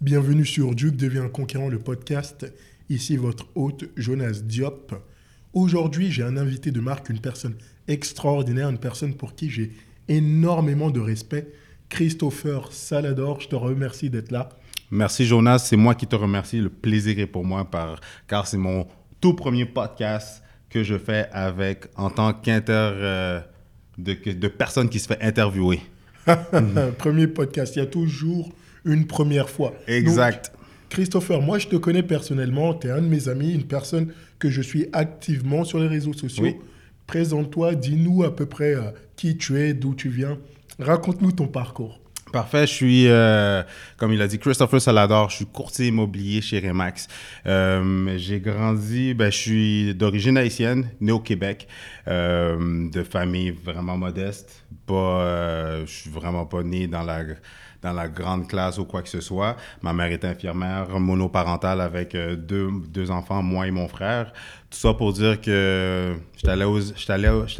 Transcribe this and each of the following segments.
Bienvenue sur Duke devient conquérant le podcast. Ici votre hôte Jonas Diop. Aujourd'hui, j'ai un invité de marque, une personne extraordinaire, une personne pour qui j'ai énormément de respect. Christopher Salador, je te remercie d'être là. Merci Jonas, c'est moi qui te remercie. Le plaisir est pour moi par, car c'est mon tout premier podcast que je fais avec en tant qu'inter euh, de, de personne qui se fait interviewer. Premier podcast, il y a toujours une première fois. Exact. Christopher, moi je te connais personnellement, tu es un de mes amis, une personne que je suis activement sur les réseaux sociaux. Présente-toi, dis-nous à peu près euh, qui tu es, d'où tu viens. Raconte-nous ton parcours. Parfait, je suis, euh, comme il a dit, Christopher Salador, je suis courtier immobilier chez Remax. Euh, j'ai grandi, ben, je suis d'origine haïtienne, né au Québec, de famille vraiment modeste. Pas, je suis vraiment pas né dans la dans la grande classe ou quoi que ce soit. Ma mère est infirmière monoparentale avec euh, deux, deux enfants, moi et mon frère. Tout ça pour dire que je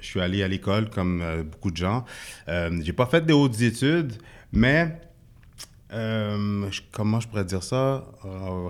suis allé à l'école comme euh, beaucoup de gens. Euh, j'ai pas fait de hautes études, mais euh, comment je pourrais dire ça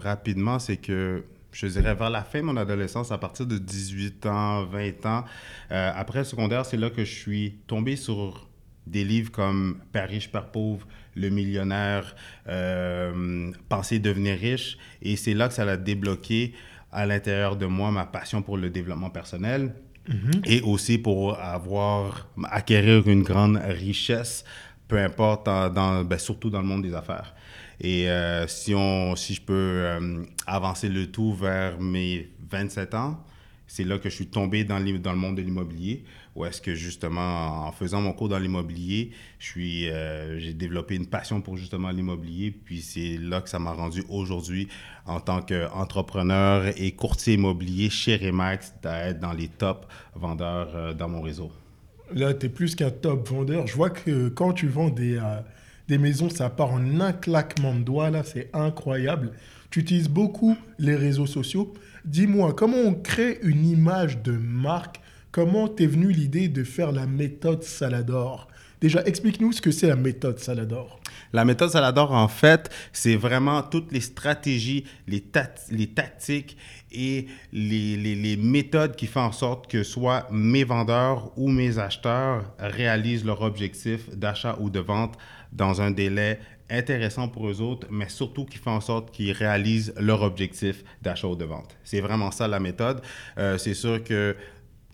rapidement, c'est que je dirais vers la fin de mon adolescence, à partir de 18 ans, 20 ans, après le secondaire, c'est là que je suis tombé sur des livres comme Père riche, Père pauvre, Le millionnaire, euh, Penser devenir riche. Et c'est là que ça a débloqué à l'intérieur de moi ma passion pour le développement personnel mm-hmm. et aussi pour avoir, acquérir une grande richesse, peu importe, dans, ben, surtout dans le monde des affaires. Et euh, si, on, si je peux euh, avancer le tout vers mes 27 ans, c'est là que je suis tombé dans, dans le monde de l'immobilier, où est-ce que justement, en faisant mon cours dans l'immobilier, euh, j'ai développé une passion pour justement l'immobilier, puis c'est là que ça m'a rendu aujourd'hui en tant qu'entrepreneur et courtier immobilier chez Remax, d'être dans les top vendeurs euh, dans mon réseau. Là, tu es plus qu'un top vendeur. Je vois que quand tu vends des, euh, des maisons, ça part en un claquement de doigts, là, c'est incroyable. Tu utilises beaucoup les réseaux sociaux. Dis-moi, comment on crée une image de marque Comment t'es venue l'idée de faire la méthode Salador? Déjà, explique-nous ce que c'est la méthode Salador. La méthode Salador, en fait, c'est vraiment toutes les stratégies, les, les tactiques et les, les, méthodes qui font en sorte que soit mes vendeurs ou mes acheteurs réalisent leur objectif d'achat ou de vente dans un délai intéressant pour eux autres, mais surtout qui fait en sorte qu'ils réalisent leur objectif d'achat ou de vente. C'est vraiment ça la méthode. Euh, c'est sûr que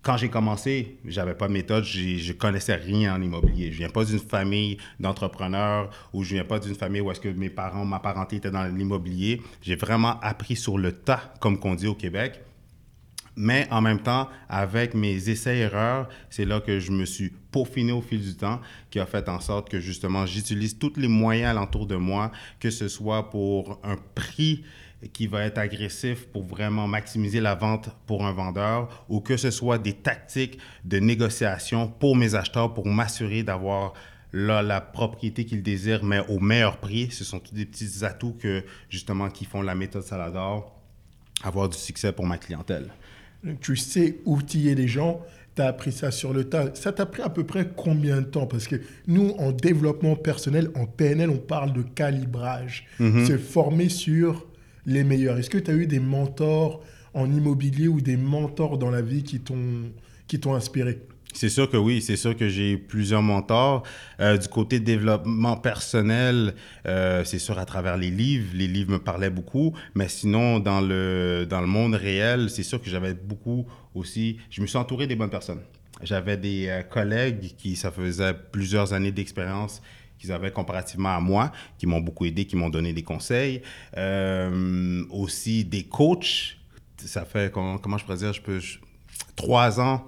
quand j'ai commencé, j'avais pas de méthode, je connaissais rien en immobilier. Je viens pas d'une famille d'entrepreneurs ou je viens pas d'une famille où est-ce que mes parents, ma parenté était dans l'immobilier. J'ai vraiment appris sur le tas, comme qu'on dit au Québec. Mais en même temps, avec mes essais-erreurs, c'est là que je me suis peaufiné au fil du temps, qui a fait en sorte que justement, j'utilise tous les moyens alentour de moi, que ce soit pour un prix qui va être agressif pour vraiment maximiser la vente pour un vendeur, ou que ce soit des tactiques de négociation pour mes acheteurs pour m'assurer d'avoir la, la propriété qu'ils désirent, mais au meilleur prix. Ce sont tous des petits atouts que justement qui font la méthode Salador avoir du succès pour ma clientèle tu sais outiller les gens, tu as appris ça sur le tas. Ça t'a pris à peu près combien de temps? Parce que nous, en développement personnel, en PNL, on parle de calibrage. Mhm. Se former sur les meilleurs. Est-ce que tu as eu des mentors en immobilier ou des mentors dans la vie qui t'ont inspiré? C'est sûr que oui, c'est sûr que j'ai plusieurs mentors. Euh, du côté développement personnel, euh, c'est sûr à travers les livres, les livres me parlaient beaucoup, mais sinon dans le, dans le monde réel, c'est sûr que j'avais beaucoup aussi, je me suis entouré des bonnes personnes. J'avais des euh, collègues qui, ça faisait plusieurs années d'expérience qu'ils avaient comparativement à moi, qui m'ont beaucoup aidé, qui m'ont donné des conseils. aussi des coachs, ça fait, comment, comment je pourrais dire, je peux, trois ans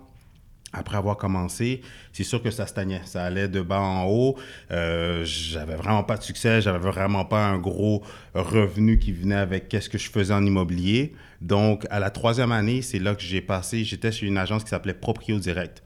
après avoir commencé, c'est sûr que ça stagnait. Ça allait de bas en haut. Euh, j'avais vraiment pas de succès. J'avais vraiment pas un gros revenu qui venait avec qu'est-ce que je faisais en immobilier. Donc, à la troisième année, c'est là que j'ai passé. J'étais chez une agence qui s'appelait Proprio Direct.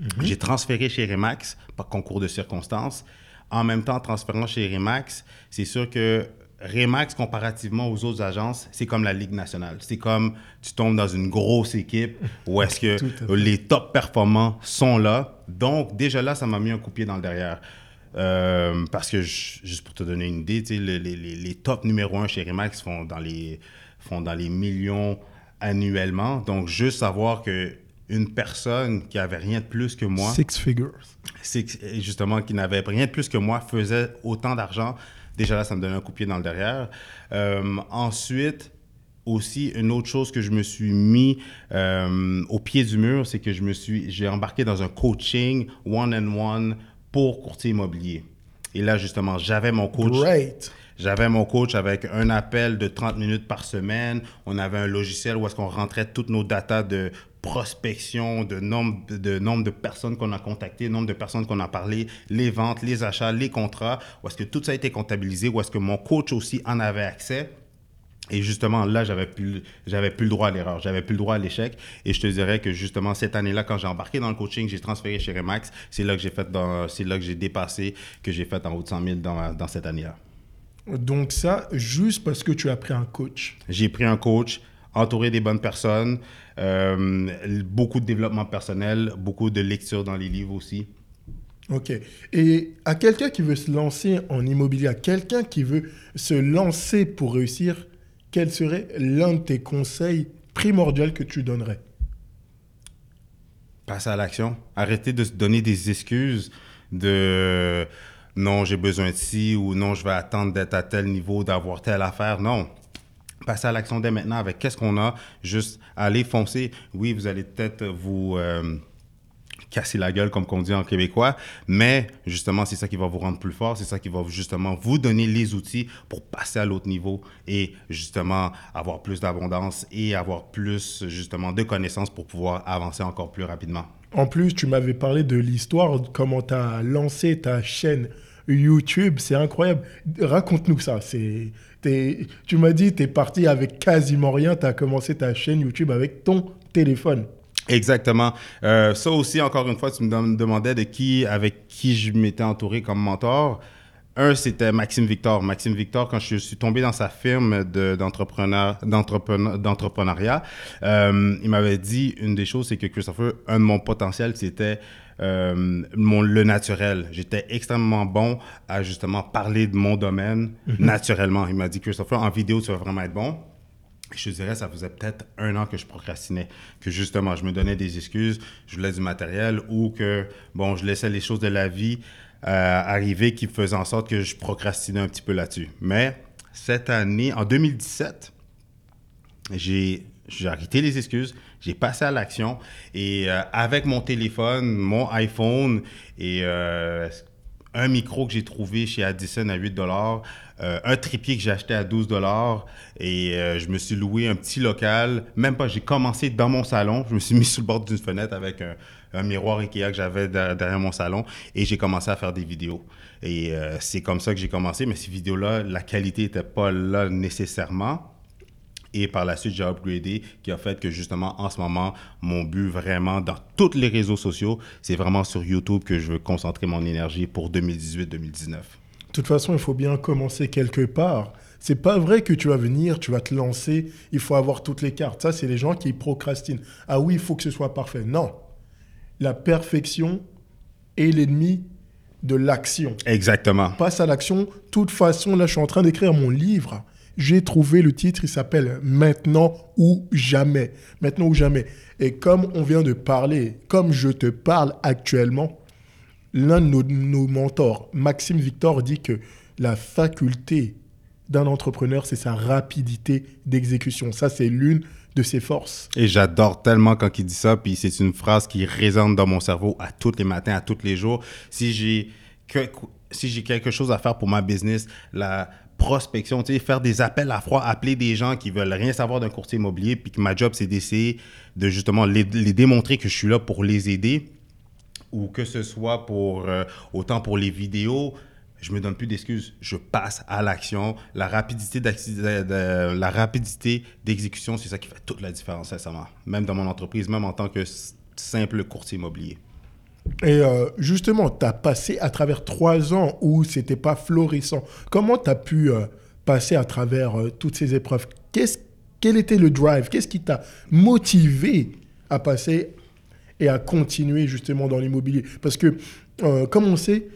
Mhm. J'ai transféré chez Remax par concours de circonstances. En même temps, transférant chez Remax, c'est sûr que Remax, comparativement aux autres agences, c'est comme la Ligue nationale. C'est comme tu tombes dans une grosse équipe où est-ce que les top performants sont là. Donc, déjà là, ça m'a mis un coup de pied dans le derrière. Euh, parce que, juste pour te donner une idée, les, les, les, top numéro 1 chez Remax font dans les, font dans les millions annuellement. Donc, juste savoir que une personne qui avait rien de plus que moi. Six figures. justement, qui n'avait rien de plus que moi, faisait autant d'argent. Déjà là, ça me donnait un coup de pied dans le derrière. Euh, ensuite, aussi, une autre chose que je me suis mis euh, au pied du mur, c'est que je me suis, j'ai embarqué dans un coaching one-on-one pour courtier immobilier. Et là, justement, j'avais mon coach. Great. J'avais mon coach avec un appel de 30 minutes par semaine. On avait un logiciel où est-ce qu'on rentrait toutes nos datas de prospection, de nombre de, nombre de personnes qu'on a contactées, nombre de personnes qu'on a parlé, les ventes, les achats, les contrats, où est-ce que tout ça a été comptabilisé, où est-ce que mon coach aussi en avait accès? Et justement, là, j'avais plus, j'avais plus le droit à l'erreur, j'avais plus le droit à l'échec. Et je te dirais que justement, cette année-là, quand j'ai embarqué dans le coaching, j'ai transféré chez Remax, c'est là que j'ai fait c'est là que j'ai dépassé, que j'ai fait en haut de 100 000 dans, dans cette année-là. Donc ça, juste parce que tu as pris un coach. J'ai pris un coach, entouré des bonnes personnes, euh, beaucoup de développement personnel, beaucoup de lecture dans les livres aussi. Ok. Et à quelqu'un qui veut se lancer en immobilier, à quelqu'un qui veut se lancer pour réussir, quel serait l'un de tes conseils primordiaux que tu donnerais? Passer à l'action. Arrêter de se donner des excuses de non, j'ai besoin de ci ou non, je vais attendre d'être à tel niveau, d'avoir telle affaire. Non. Passer à l'action dès maintenant avec qu'est-ce qu'on a, juste aller foncer. Oui, vous allez peut-être vous. Euh, casser la gueule, comme on dit en québécois. Mais justement, c'est ça qui va vous rendre plus fort. C'est ça qui va justement vous donner les outils pour passer à l'autre niveau et justement avoir plus d'abondance et avoir plus justement de connaissances pour pouvoir avancer encore plus rapidement. En plus, tu m'avais parlé de l'histoire, comment tu as lancé ta chaîne YouTube. C'est incroyable. Raconte-nous ça. C'est, tu m'as dit, tu es parti avec quasiment rien. Tu as commencé ta chaîne YouTube avec ton téléphone. Exactement. Euh, ça aussi, encore une fois, tu me demandais de qui, avec qui je m'étais entouré comme mentor. Un, c'était Maxime Victor. Maxime Victor, quand je suis tombé dans sa firme d'entrepreneuriat, euh, il m'avait dit une des choses, c'est que Christopher, un de mon potentiel, c'était euh, mon, le naturel. J'étais extrêmement bon à justement parler de mon domaine mhm. naturellement. Il m'a dit, Christopher, en vidéo, tu vas vraiment être bon. Je dirais, ça faisait peut-être un an que je procrastinais, que justement, je me donnais des excuses, je voulais du matériel ou que, bon, je laissais les choses de la vie euh, arriver qui faisaient en sorte que je procrastinais un petit peu là-dessus. Mais cette année, en 2017, j'ai arrêté les excuses, j'ai passé à l'action et euh, avec mon téléphone, mon iPhone et euh, un micro que j'ai trouvé chez Addison à 8 dollars, euh, un trépied que j'ai acheté à 12 dollars et je me suis loué un petit local. Même pas, j'ai commencé dans mon salon. Je me suis mis sur le bord d'une fenêtre avec un, miroir Ikea que j'avais derrière mon salon et j'ai commencé à faire des vidéos. Et c'est comme ça que j'ai commencé. Mais ces vidéos-là, la qualité n'était pas là nécessairement. Et par la suite, j'ai upgradé, qui a fait que justement, en ce moment, mon but vraiment dans tous les réseaux sociaux, c'est vraiment sur YouTube que je veux concentrer mon énergie pour 2018-2019. De toute façon, il faut bien commencer quelque part. C'est pas vrai que tu vas venir, tu vas te lancer, il faut avoir toutes les cartes. Ça, c'est les gens qui procrastinent. Ah oui, il faut que ce soit parfait. Non. La perfection est l'ennemi de l'action. Exactement. Passe à l'action. De toute façon, là, je suis en train d'écrire mon livre. J'ai trouvé le titre, il s'appelle Maintenant ou jamais. Maintenant ou jamais. Et comme on vient de parler, comme je te parle actuellement, l'un de nos, mentors, Maxime Victor, dit que la faculté d'un entrepreneur, c'est sa rapidité d'exécution. Ça, c'est l'une de ses forces. Et j'adore tellement quand il dit ça, puis c'est une phrase qui résonne dans mon cerveau à tous les matins, à tous les jours. Si j'ai si j'ai quelque chose à faire pour ma business, la prospection, faire des appels à froid, appeler des gens qui veulent rien savoir d'un courtier immobilier, puis que ma job, c'est d'essayer de justement les, démontrer que je suis là pour les aider ou que ce soit pour euh, autant pour les vidéos, je me donne plus d'excuses. Je passe à l'action. La rapidité de, la rapidité d'exécution, c'est ça qui fait toute la différence, sincèrement. Même dans mon entreprise, même en tant que simple courtier immobilier. Et euh, justement, tu as passé à travers trois ans où c'était pas florissant. Comment tu as pu euh, passer à travers toutes ces épreuves? Quel était le drive? Qu'est-ce qui t'a motivé à passer et à continuer justement dans l'immobilier? Parce que, euh, comme on sait,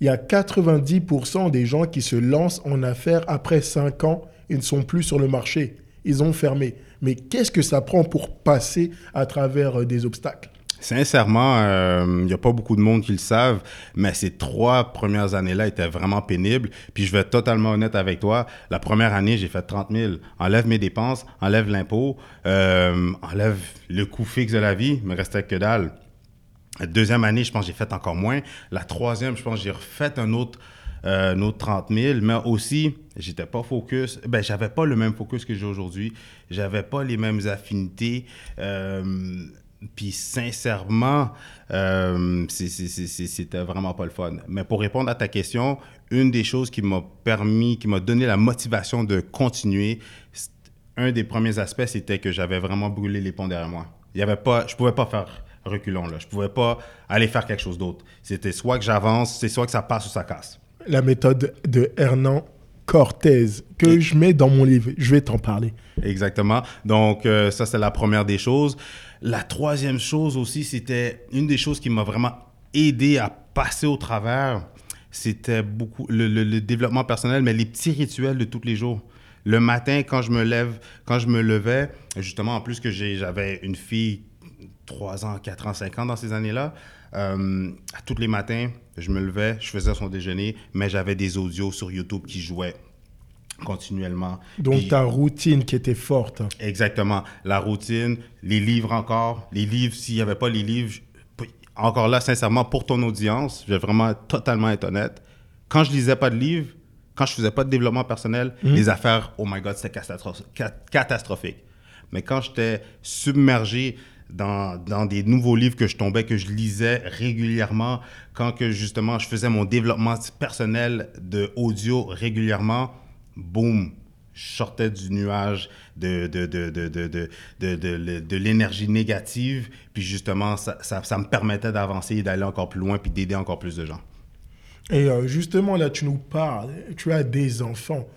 il y a 90% des gens qui se lancent en affaires après 5 ans et ne sont plus sur le marché. Ils ont fermé. Mais qu'est-ce que ça prend pour passer à travers euh, des obstacles? Sincèrement, il euh, n'y a pas beaucoup de monde qui le savent, mais ces trois premières années-là étaient vraiment pénibles. Puis je vais être totalement honnête avec toi. La première année, j'ai fait 30 000. Enlève mes dépenses, enlève l'impôt, euh, enlève le coût fixe de la vie, il me restait que dalle. La deuxième année, je pense que j'ai fait encore moins. La troisième, je pense que j'ai refait un autre, euh, autre 30 000. Mais aussi, j'étais pas focus. Ben, j'avais pas le même focus que j'ai aujourd'hui. J'avais pas les mêmes affinités. Euh, puis sincèrement, euh, c'était vraiment pas le fun. Mais pour répondre à ta question, une des choses qui m'a permis, qui m'a donné la motivation de continuer, un des premiers aspects, c'était que j'avais vraiment brûlé les ponts derrière moi. Il y avait pas, je pouvais pas faire reculons. Là. Je pouvais pas aller faire quelque chose d'autre. C'était soit que j'avance, c'est soit que ça passe ou ça casse. La méthode de Hernan Cortez que je mets dans mon livre. Je vais t'en parler. Exactement. Donc, euh, ça, c'est la première des choses. La troisième chose aussi, c'était une des choses qui m'a vraiment aidé à passer au travers. C'était beaucoup le, le, développement personnel, mais les petits rituels de tous les jours. Le matin, quand je me lève, quand je me levais, justement, en plus que j'avais une fille 3 ans, 4 ans, 5 ans dans ces années-là. Euh, tous les matins, je me levais, je faisais son déjeuner, mais j'avais des audios sur YouTube qui jouaient continuellement. Donc ta routine qui était forte. Exactement. La routine, les livres encore. Les livres, s'il n'y avait pas les livres, encore là, sincèrement, pour ton audience, je vais vraiment totalement être honnête. Quand je lisais pas de livres, quand je faisais pas de développement personnel, mhm. les affaires, oh my God, c'était catastrophique. Mais quand j'étais submergé dans, des nouveaux livres que je tombais, que je lisais régulièrement, quand que justement je faisais mon développement personnel de audio régulièrement, boum, je sortais du nuage de, de, de, de, de l'énergie négative, puis justement, ça, ça, ça me permettait d'avancer et d'aller encore plus loin, puis d'aider encore plus de gens. Et euh, justement, là, tu nous parles, tu as des enfants.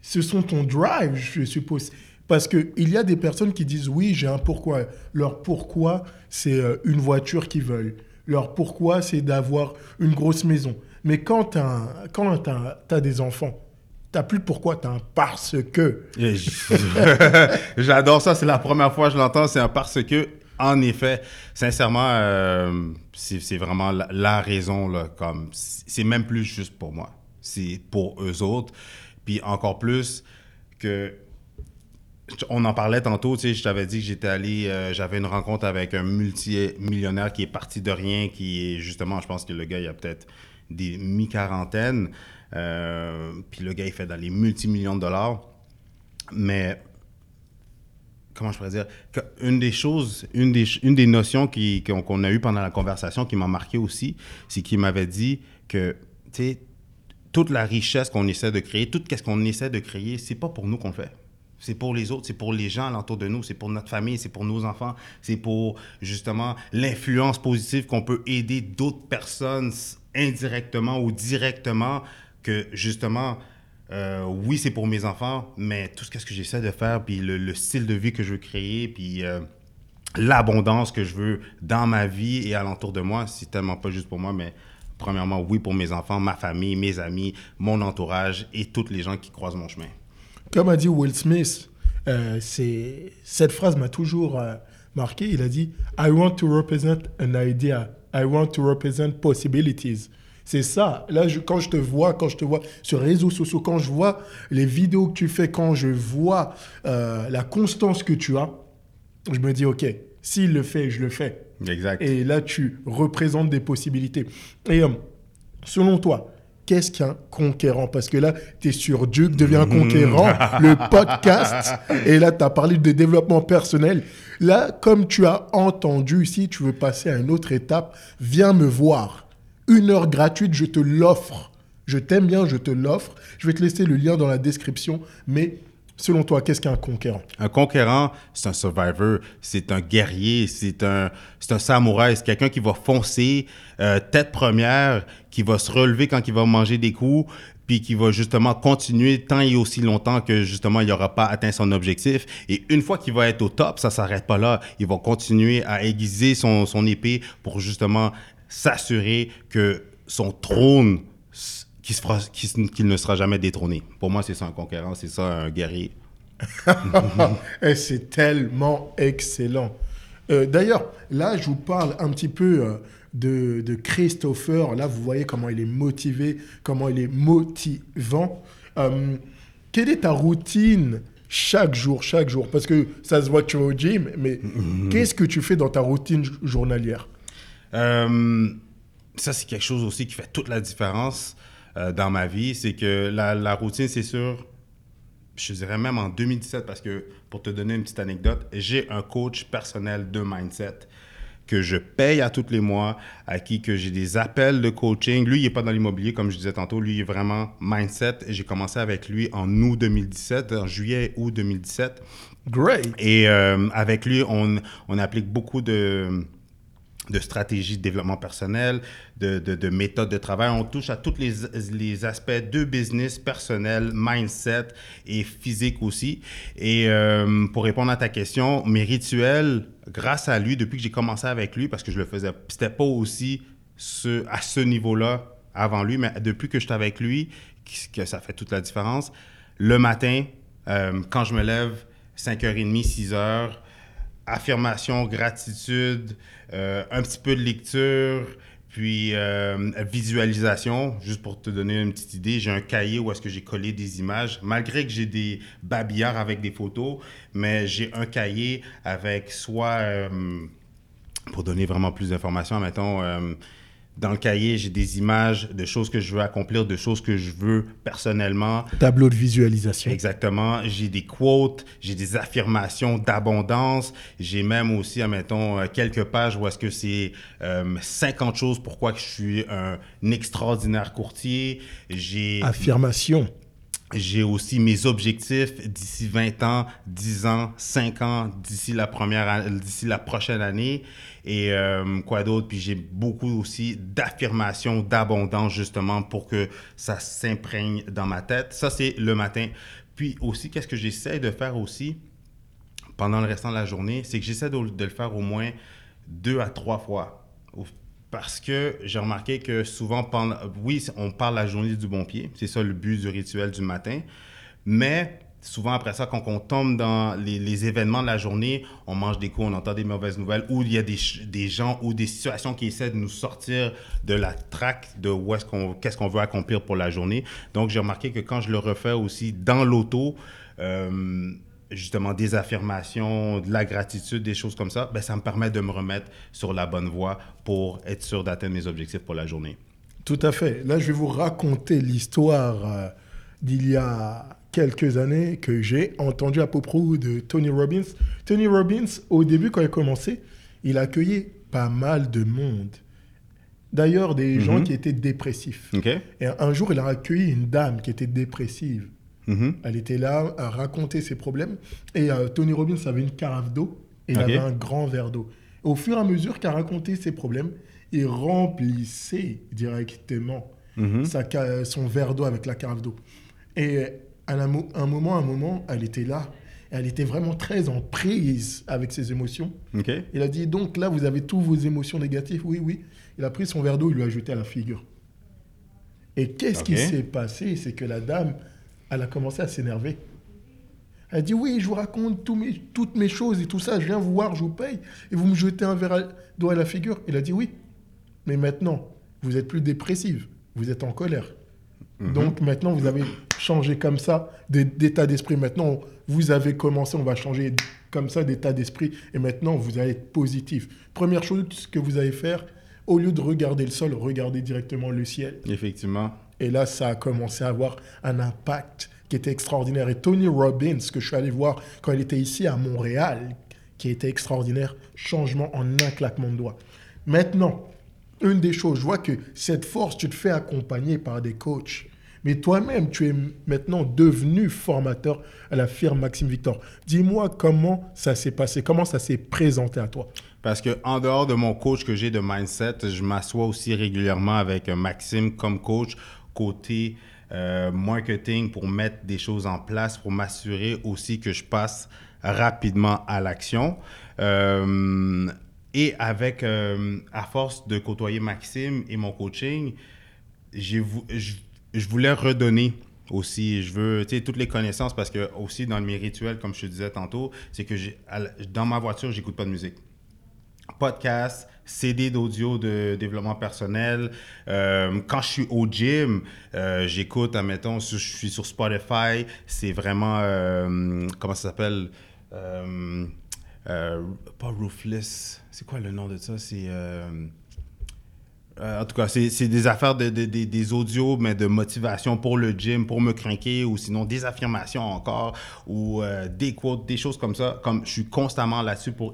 Ce sont ton drive, je suppose. Parce qu'il y a des personnes qui disent oui, j'ai un pourquoi. Leur pourquoi, c'est euh, une voiture qu'ils veulent. Leur pourquoi, c'est d'avoir une grosse maison. Mais quand tu as, as, des enfants, tu plus de pourquoi, tu as un parce que. J'adore ça, c'est la première fois que je l'entends, c'est un parce que. En effet, sincèrement, euh, c'est vraiment la, la, raison, là, comme, c'est même plus juste pour moi, c'est pour eux autres. Puis encore plus que on en parlait tantôt, tu sais, je t'avais dit que j'étais allé, euh, j'avais une rencontre avec un multimillionnaire qui est parti de rien, qui est justement, je pense que le gars, il a peut-être des mi-quarantaines, euh, puis le gars, il fait dans les multimillions de dollars. Mais, comment je pourrais dire, une des choses, une des, notions qu'on a eues pendant la conversation qui m'a marqué aussi, c'est qu'il m'avait dit que, tu sais, toute la richesse qu'on essaie de créer, tout ce qu'on essaie de créer, c'est pas pour nous qu'on fait. C'est pour les autres, c'est pour les gens alentour de nous, c'est pour notre famille, c'est pour nos enfants, c'est pour justement l'influence positive qu'on peut aider d'autres personnes indirectement ou directement que justement, euh, oui, c'est pour mes enfants, mais tout ce que j'essaie de faire, puis le, style de vie que je veux créer, puis euh, l'abondance que je veux dans ma vie et alentour de moi, c'est tellement pas juste pour moi, mais premièrement, oui, pour mes enfants, ma famille, mes amis, mon entourage et toutes les gens qui croisent mon chemin. Comme a dit Will Smith, euh, cette phrase m'a toujours euh, marqué. Il a dit I want to represent an idea. I want to represent possibilities. C'est ça. Là, quand je te vois, quand je te vois sur les réseaux sociaux, quand je vois les vidéos que tu fais, quand je vois euh, la constance que tu as, je me dis, OK, s'il le fait, je le fais. Exact. Et là, tu représentes des possibilités. Et selon toi, qu'est-ce qu'un conquérant? Parce que là, tu es sur Duke devient un conquérant, le podcast, et là, tu as parlé de développement personnel. Là, comme tu as entendu, si tu veux passer à une autre étape, viens me voir. Une heure gratuite, je te l'offre. Je t'aime bien, je te l'offre. Je vais te laisser le lien dans la description, mais Selon toi, qu'est-ce qu'un conquérant? Un conquérant, c'est un survivor, c'est un guerrier, c'est un, un samouraï, c'est quelqu'un qui va foncer euh, tête première, qui va se relever quand il va manger des coups, puis qui va justement continuer tant et aussi longtemps que justement il n'aura pas atteint son objectif. Et une fois qu'il va être au top, ça s'arrête pas là. Il va continuer à aiguiser son, son épée pour justement s'assurer que son trône qu'il se fera- qu'il se- qu'il ne sera jamais détrôné. Pour moi, c'est ça un conquérant, c'est ça un guerrier. Et c'est tellement excellent. Euh, D'ailleurs, là, je vous parle un petit peu euh, de, de Christopher. Là, vous voyez comment il est motivé, comment il est motivant. Euh, quelle est ta routine chaque jour, chaque jour? Parce que ça se voit que tu vas au gym, mais qu'est-ce que tu fais dans ta routine journalière? Ça, c'est quelque chose aussi qui fait toute la différence euh, dans ma vie. C'est que la, la routine, c'est sûr, je dirais même en 2017, parce que pour te donner une petite anecdote, j'ai un coach personnel de mindset que je paye à tous les mois, à qui que j'ai des appels de coaching. Lui, il n'est pas dans l'immobilier, comme je disais tantôt. Lui, il est vraiment mindset. J'ai commencé avec lui en août 2017, en juillet, août 2017. Great. Et euh, avec lui, on, on applique beaucoup de, de stratégies de développement personnel, de, de, de méthodes de travail. On touche à tous les, les aspects de business, personnel, mindset et physique aussi. Et euh, pour répondre à ta question, mes rituels, grâce à lui, depuis que j'ai commencé avec lui, parce que je le faisais, c'était pas aussi ce, à ce niveau-là avant lui, mais depuis que j'étais avec lui, que ça fait toute la différence. Le matin, euh, quand je me lève, 5h30, 6h, affirmation, gratitude, euh, un petit peu de lecture, puis euh, visualisation. Juste pour te donner une petite idée, j'ai un cahier où est-ce que j'ai collé des images, malgré que j'ai des babillards avec des photos, mais j'ai un cahier avec soit, euh, pour donner vraiment plus d'informations, mettons, dans le cahier, j'ai des images de choses que je veux accomplir, de choses que je veux personnellement. Tableau de visualisation. Exactement. J'ai des quotes, j'ai des affirmations d'abondance. J'ai même aussi, admettons, euh, quelques pages où est-ce que c'est euh, 50 choses pourquoi je suis un extraordinaire courtier. J'ai Affirmation. J'ai aussi mes objectifs d'ici 20 ans, 10 ans, 5 ans, d'ici la première, d'ici la prochaine année. Et euh, quoi d'autre? Puis j'ai beaucoup aussi d'affirmations, d'abondance, justement, pour que ça s'imprègne dans ma tête. Ça, c'est le matin. Puis aussi, qu'est-ce que j'essaie de faire aussi pendant le restant de la journée? C'est que j'essaie de, de le faire au moins deux à trois fois. Parce que j'ai remarqué que souvent, oui, on parle la journée du bon pied, c'est ça le but du rituel du matin, mais souvent après ça, quand on tombe dans les, événements de la journée, on mange des coups, on entend des mauvaises nouvelles, ou il y a des gens ou des situations qui essaient de nous sortir de la traque de où est-ce qu'on, qu'est-ce qu'on veut accomplir pour la journée. Donc j'ai remarqué que quand je le refais aussi dans l'auto, euh, justement des affirmations, de la gratitude, des choses comme ça, ben, ça me permet de me remettre sur la bonne voie pour être sûr d'atteindre mes objectifs pour la journée. Tout à fait. Là, je vais vous raconter l'histoire euh, d'il y a quelques années que j'ai entendu à propos de Tony Robbins. Tony Robbins, au début, quand il a commencé, il accueillait pas mal de monde. D'ailleurs, des gens Mhm. qui étaient dépressifs. Et un jour, il a accueilli une dame qui était dépressive. Mhm. Elle était là à raconter ses problèmes. Et euh, Tony Robbins avait une carafe d'eau et il avait un grand verre d'eau. Au fur et à mesure qu'il a raconté ses problèmes, il remplissait directement Mhm. sa ca- son verre d'eau avec la carafe d'eau. Et à un, un moment, un moment, elle était là. Elle était vraiment très en prise avec ses émotions. Il a dit, donc là, vous avez tous vos émotions négatives? Oui, oui. Il a pris son verre d'eau, il lui a jeté à la figure. Et qu'est-ce qui s'est passé? C'est que la dame, elle a commencé à s'énerver. Elle a dit, oui, je vous raconte mes- toutes mes choses et tout ça, je viens vous voir, je vous paye, et vous me jetez un verre d'eau à la figure. Il a dit, oui, mais maintenant, vous êtes plus dépressive, vous êtes en colère. Donc maintenant, vous avez changé comme ça d'é- d'état d'esprit. Maintenant, vous avez commencé, on va changer comme ça d'état d'esprit. Et maintenant, vous allez être positif. Première chose que vous allez faire, au lieu de regarder le sol, regardez directement le ciel. Effectivement. Et là, ça a commencé à avoir un impact qui était extraordinaire. Et Tony Robbins, que je suis allé voir quand il était ici à Montréal, qui était extraordinaire, changement en un claquement de doigts. Maintenant, une des choses, je vois que cette force, tu te fais accompagner par des coachs. Mais toi-même, tu es maintenant devenu formateur à la firme Maxime Victor. Dis-moi comment ça s'est passé, comment ça s'est présenté à toi. Parce que en dehors de mon coach que j'ai de mindset, je m'assois aussi régulièrement avec Maxime comme coach côté euh, marketing pour mettre des choses en place, pour m'assurer aussi que je passe rapidement à l'action. Euh, et avec, euh, à force de côtoyer Maxime et mon coaching, je, voulais redonner aussi. Je veux, tu sais, toutes les connaissances parce que aussi dans mes rituels, comme je te disais tantôt, c'est que dans ma voiture, j'écoute pas de musique. Podcast, CD d'audio de développement personnel. Euh, quand je suis au gym, euh, j'écoute, admettons, je suis sur Spotify, c'est vraiment, euh, comment ça s'appelle? Pas Roofless. C'est quoi le nom de ça? C'est... euh, en tout cas, c'est des affaires, de, de- de- des audios, mais de motivation pour le gym, pour me craquer, ou sinon des affirmations encore, ou euh, des quotes, des choses comme ça. Comme je suis constamment là-dessus pour,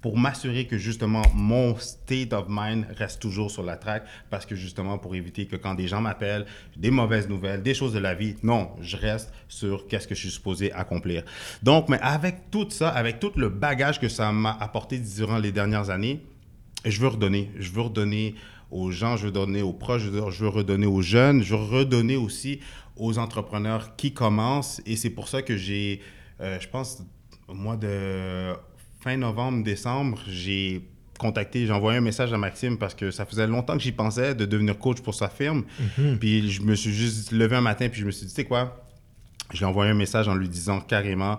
pour m'assurer que justement mon state of mind reste toujours sur la track, parce que justement pour éviter que quand des gens m'appellent, des mauvaises nouvelles, des choses de la vie, non, je reste sur qu'est-ce que je suis supposé accomplir. Donc, mais avec tout ça, avec tout le bagage que ça m'a apporté durant les dernières années, je veux redonner. Je veux redonner aux gens, je veux donner aux proches, je veux, redonner aux jeunes, je veux redonner aussi aux entrepreneurs qui commencent. Et c'est pour ça que j'ai, euh, je pense, au mois de fin novembre, décembre, j'ai contacté, j'ai envoyé un message à Maxime parce que ça faisait longtemps que j'y pensais de devenir coach pour sa firme. Puis je me suis juste levé un matin, puis je me suis dit, tu sais quoi, je lui ai envoyé un message en lui disant carrément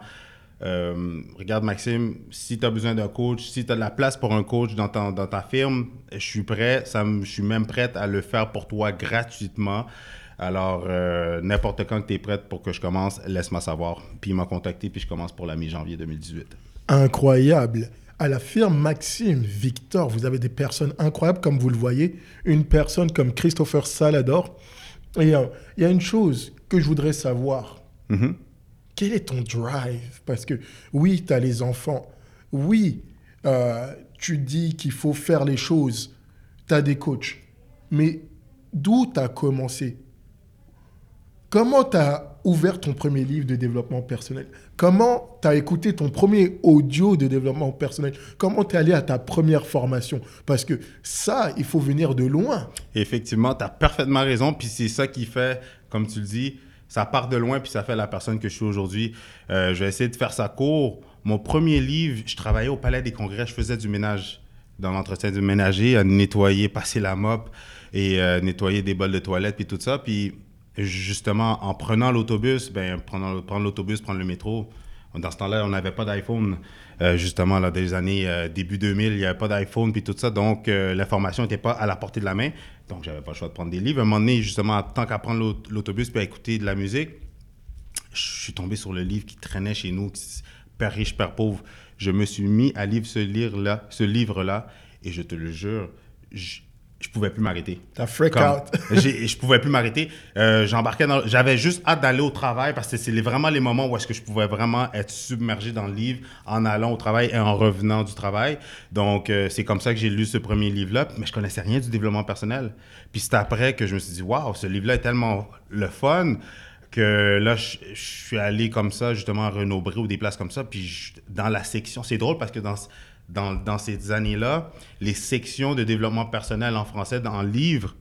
euh, Regarde, Maxime, si tu as besoin d'un coach, si tu as de la place pour un coach dans ta, dans ta firme, je suis prêt. Ça me- je suis même prête à le faire pour toi gratuitement. Alors, euh, n'importe quand que tu es prête pour que je commence, laisse-moi savoir. Puis il m'a contacté, puis je commence pour la mi-janvier 2018. Incroyable. À la firme Maxime, Victor, vous avez des personnes incroyables, comme vous le voyez. Une personne comme Christopher Salador. Et euh, il y a une chose que je voudrais savoir. Mhm. Quel est ton drive? Parce que oui, tu as les enfants. Oui, euh, tu dis qu'il faut faire les choses. Tu as des coachs. Mais d'où tu as commencé? Comment tu as ouvert ton premier livre de développement personnel? Comment tu as écouté ton premier audio de développement personnel? Comment tu es allé à ta première formation? Parce que ça, il faut venir de loin. Effectivement, tu as parfaitement raison. Puis c'est ça qui fait, comme tu le dis, ça part de loin, puis ça fait la personne que je suis aujourd'hui. Euh, je vais essayer de faire ça court. Mon premier livre, je travaillais au Palais des Congrès, je faisais du ménage dans l'entretien du ménager, à nettoyer, passer la mop et euh, nettoyer des bols de toilette, puis tout ça. Puis justement, en prenant l'autobus, ben, prenant, prendre l'autobus, prendre le métro, dans ce temps-là, on n'avait pas d'iPhone. Euh, justement, là, des années euh, début 2000, il n'y avait pas d'iPhone puis tout ça. Donc, euh, l'information n'était pas à la portée de la main. Donc, j'avais pas le choix de prendre des livres. À un moment donné, justement, tant qu'à prendre l'aut- l'autobus puis à écouter de la musique, je suis tombé sur le livre qui traînait chez nous, Père riche, Père pauvre. Je me suis mis à lire ce livre-là, et je te le jure, je pouvais plus m'arrêter. Tu as freak Comme- out. je pouvais plus m'arrêter. Euh, J'embarquais dans. J'avais juste hâte d'aller au travail parce que c'est les- vraiment les moments où est-ce que je pouvais vraiment être submergé dans le livre en allant au travail et en revenant du travail. Donc, euh, c'est comme ça que j'ai lu ce premier livre-là. Mais je connaissais rien du développement personnel. Puis c'est après que je me suis dit, waouh, ce livre-là est tellement le fun que là, je, je suis allé comme ça, justement, à Renaud-Bré ou des places comme ça. Puis je- dans la section, c'est drôle parce que dans, dans, dans ces années-là, les sections de développement personnel en français dans le livre,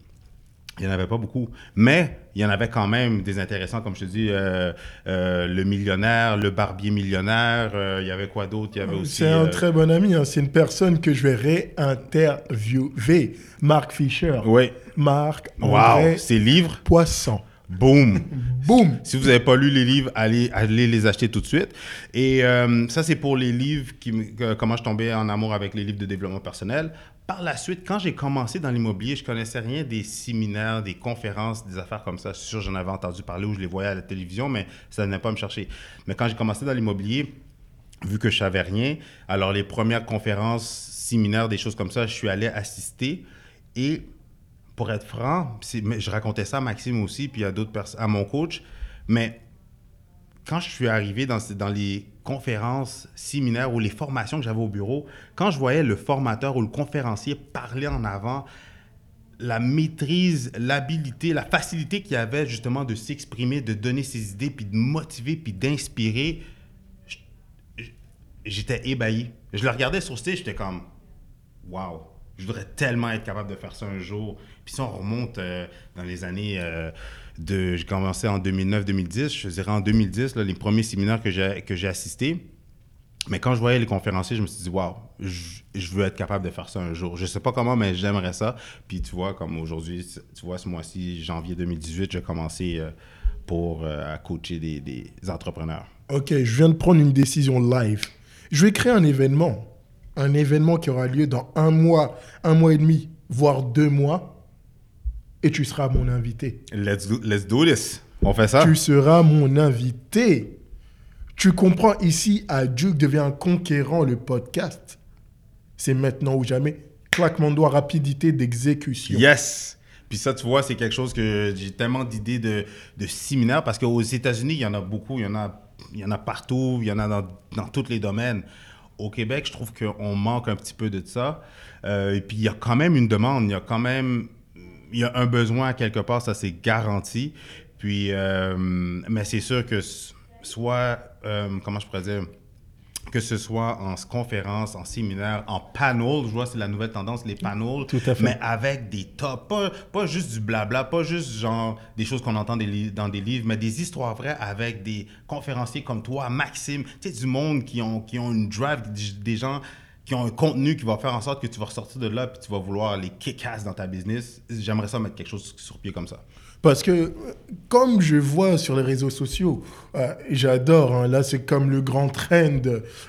il n'y en avait pas beaucoup. Mais il y en avait quand même des intéressants, comme je te dis, euh, euh, le millionnaire, le barbier millionnaire, euh, il y avait quoi d'autre? Il y avait aussi... C'est un très bon ami. hein. C'est une personne que je vais réinterviewer. Marc Fischer. Oui. Marc Wow! Ces livres, Poisson. Boum! Boum Si vous n'avez pas lu les livres, allez, allez les acheter tout de suite. Et euh, ça, c'est pour les livres, qui, comment je tombais en amour avec les livres de développement personnel. Par la suite, quand j'ai commencé dans l'immobilier, je connaissais rien des séminaires, des conférences, des affaires comme ça. C'est sûr, j'en avais entendu parler ou je les voyais à la télévision, mais ça venait pas me chercher. Mais quand j'ai commencé dans l'immobilier, vu que je savais rien, alors les premières conférences, séminaires, des choses comme ça, je suis allé assister. Et pour être franc, je racontais ça à Maxime aussi, puis à d'autres personnes, à mon coach, mais quand je suis arrivé dans, les conférences, séminaires ou les formations que j'avais au bureau, quand je voyais le formateur ou le conférencier parler en avant, la maîtrise, l'habilité, la facilité qu'il avait justement de s'exprimer, de donner ses idées, puis de motiver, puis d'inspirer, j'étais ébahi. Je le regardais sur stage, j'étais comme, waouh, je voudrais tellement être capable de faire ça un jour. Puis si on remonte euh, dans les années euh, de, j'ai commencé en 2009-2010, je dirais en 2010, là, les premiers séminaires que j'ai assistés, Mais quand je voyais les conférenciers, je me suis dit, waouh, je, veux être capable de faire ça un jour. Je sais pas comment, mais j'aimerais ça. Puis tu vois, comme aujourd'hui, tu vois, ce mois-ci, janvier 2018, j'ai commencé euh, pour coacher des entrepreneurs. Ok, je viens de prendre une décision live. Je vais créer un événement. Un événement qui aura lieu dans un mois, un mois et demi, voire deux mois. Et tu seras mon invité. Let's do, let's do this. On fait ça? Tu seras mon invité. Tu comprends ici, à Duke devient un conquérant le podcast. C'est maintenant ou jamais. Claquement de doigts, rapidité d'exécution. Yes! Puis ça, tu vois, c'est quelque chose que j'ai tellement d'idées de, de séminaires parce qu'aux États-Unis, il y en a beaucoup, il y en a, il y en a partout, il y en a dans, dans tous les domaines. Au Québec, je trouve qu'on manque un petit peu de ça. Euh, et puis, il y a quand même une demande, il y a quand même il y a un besoin à quelque part, ça c'est garanti. Puis, euh, mais c'est sûr que soit, euh, comment je pourrais dire, que ce soit en conférence, en séminaire, en panel, je vois c'est la nouvelle tendance, les panels, Tout à fait. mais avec des tops, pas, pas juste du blabla, pas juste genre des choses qu'on entend des dans des livres, mais des histoires vraies avec des conférenciers comme toi, Maxime, tu sais, du monde qui ont, qui ont une drive, des- des gens qui ont un contenu qui va faire en sorte que tu vas ressortir de là puis tu vas vouloir les kick-ass dans ta business. J'aimerais ça mettre quelque chose sur pied comme ça. Parce que, comme je vois sur les réseaux sociaux, euh, j'adore, hein, là c'est comme le grand trend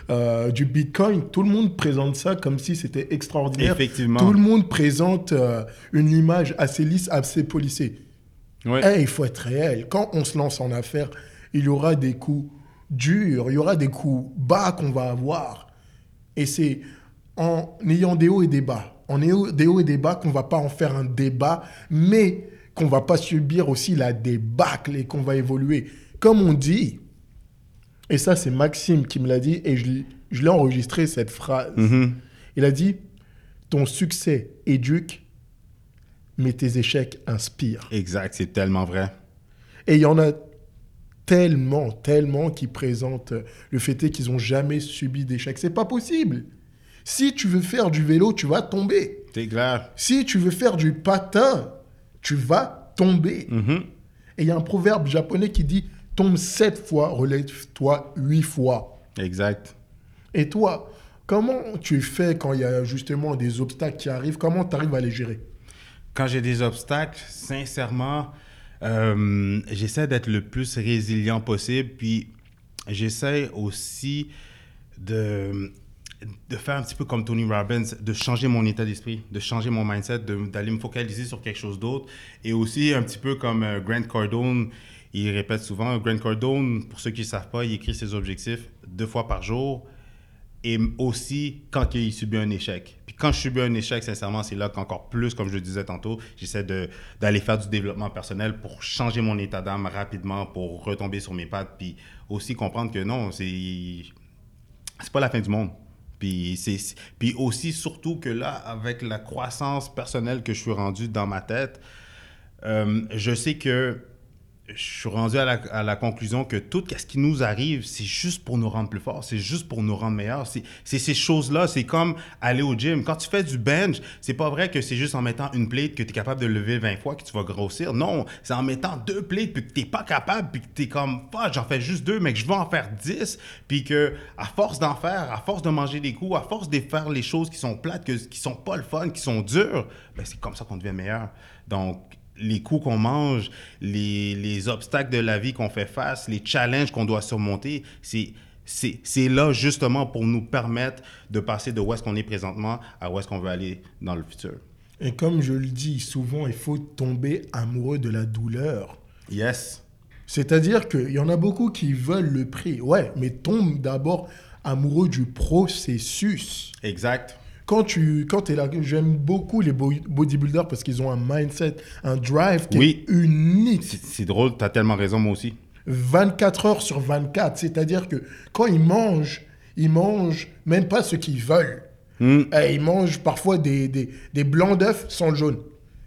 euh, du Bitcoin, tout le monde présente ça comme si c'était extraordinaire. Effectivement. Tout le monde présente euh, une image assez lisse, assez polissée. Ouais. Eh, il faut être réel. Quand on se lance en affaires, il y aura des coups durs, il y aura des coups bas qu'on va avoir. Et c'est en ayant des hauts et des bas, en ayant des hauts et des bas qu'on va pas en faire un débat, mais qu'on va pas subir aussi la débâcle et qu'on va évoluer. Comme on dit, et ça c'est Maxime qui me l'a dit, et je, l'ai- je l'ai enregistré cette phrase. Mhm. Il a dit, ton succès éduque, mais tes échecs inspirent. Exact, c'est tellement vrai. Et il y en a tellement, tellement qui présentent le fait est qu'ils n'ont jamais subi d'échec. C'est pas possible. Si tu veux faire du vélo, tu vas tomber. C'est clair. Si tu veux faire du patin, tu vas tomber. Mhm. Et il y a un proverbe japonais qui dit tombe sept fois, relève-toi huit fois. Exact. Et toi, comment tu fais quand il y a justement des obstacles qui arrivent? Comment tu arrives à les gérer? Quand j'ai des obstacles, sincèrement, euh, j'essaie d'être le plus résilient possible. Puis j'essaie aussi de, de faire un petit peu comme Tony Robbins, de changer mon état d'esprit, de changer mon mindset, d'aller me focaliser sur quelque chose d'autre. Et aussi un petit peu comme euh, Grant Cardone, il répète souvent, Grant Cardone, pour ceux qui ne savent pas, il écrit ses objectifs deux fois par jour. Et aussi quand il subit un échec. Puis quand je subis un échec, sincèrement, c'est là qu'encore plus, comme je le disais tantôt, j'essaie d'aller faire du développement personnel pour changer mon état d'âme rapidement, pour retomber sur mes pattes, puis aussi comprendre que non, c'est pas la fin du monde. Puis, aussi, surtout que là, avec la croissance personnelle que je suis rendu dans ma tête, euh, je sais que je suis rendu à la, conclusion que tout ce qui nous arrive, c'est juste pour nous rendre plus forts, c'est juste pour nous rendre meilleurs. C'est, ces choses-là, c'est comme aller au gym. Quand tu fais du bench, c'est pas vrai que c'est juste en mettant une plate que tu es capable de lever 20 fois que tu vas grossir. Non, c'est en mettant deux plates puis que tu pas capable puis que tu es comme, fuck, j'en fais juste deux, mais que je veux en faire 10. Puis que à force d'en faire, à force de manger des coups, à force de faire les choses qui sont plates, que, qui sont pas le fun, qui sont dures, ben c'est comme ça qu'on devient meilleur. Donc, les coups qu'on mange, les, les obstacles de la vie qu'on fait face, les challenges qu'on doit surmonter, c'est, c'est, c'est là justement pour nous permettre de passer de où est-ce qu'on est présentement à où est-ce qu'on veut aller dans le futur. Et comme je le dis souvent, il faut tomber amoureux de la douleur. Yes. C'est-à-dire qu'il y en a beaucoup qui veulent le prix. Ouais, mais tombe d'abord amoureux du processus. Exact. Quand tu quand es là, j'aime beaucoup les bo- bodybuilders parce qu'ils ont un mindset, un drive qui Oui. est unique. C'est, drôle, tu as tellement raison, moi aussi. 24 heures sur 24. C'est-à-dire que quand ils mangent, ils mangent même pas ce qu'ils veulent. Hmm. Eh, ils mangent parfois des, des, des blancs d'œufs sans le jaune.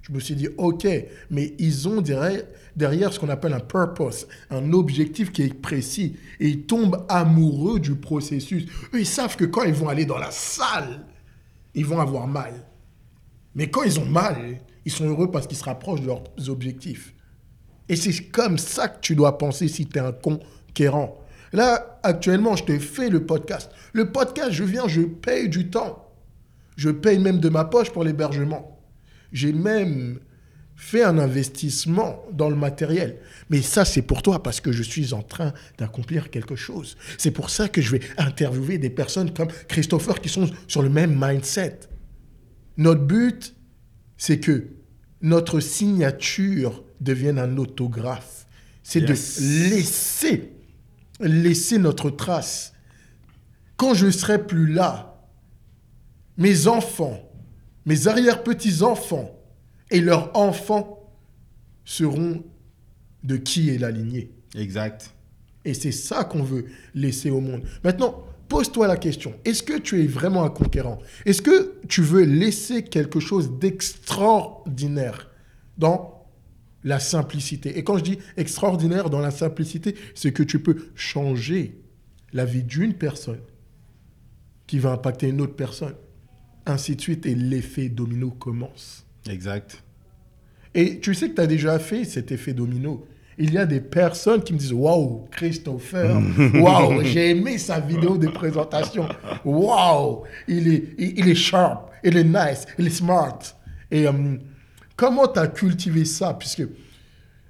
Je me suis dit, ok, mais ils ont derrière, derrière ce qu'on appelle un purpose, un objectif qui est précis. Et ils tombent amoureux du processus. Eux, ils savent que quand ils vont aller dans la salle, ils vont avoir mal. Mais quand ils ont mal, ils sont heureux parce qu'ils se rapprochent de leurs objectifs. Et c'est comme ça que tu dois penser si tu es un conquérant. Là, actuellement, je te fais le podcast. Le podcast, je viens, je paye du temps. Je paye même de ma poche pour l'hébergement. J'ai même fait un investissement dans le matériel. Mais ça, c'est pour toi parce que je suis en train d'accomplir quelque chose. C'est pour ça que je vais interviewer des personnes comme Christopher qui sont sur le même mindset. Notre but, c'est que notre signature devienne un autographe. C'est Yes. de laisser laisser notre trace. Quand je serai plus là, mes enfants, mes arrière-petits-enfants et leurs enfants seront de qui est la lignée. Exact. Et c'est ça qu'on veut laisser au monde. Maintenant, pose-toi la question. Est-ce que tu es vraiment un conquérant? Est-ce que tu veux laisser quelque chose d'extraordinaire dans la simplicité? Et quand je dis extraordinaire dans la simplicité, c'est que tu peux changer la vie d'une personne qui va impacter une autre personne. Ainsi de suite, et l'effet domino commence. Exact. Et tu sais que tu as déjà fait cet effet domino. Il y a des personnes qui me disent Waouh, Christopher, waouh, j'ai aimé sa vidéo de présentation. Waouh, il est, il, il est sharp, il est nice, il est smart. Et euh, comment tu as cultivé ça? Puisque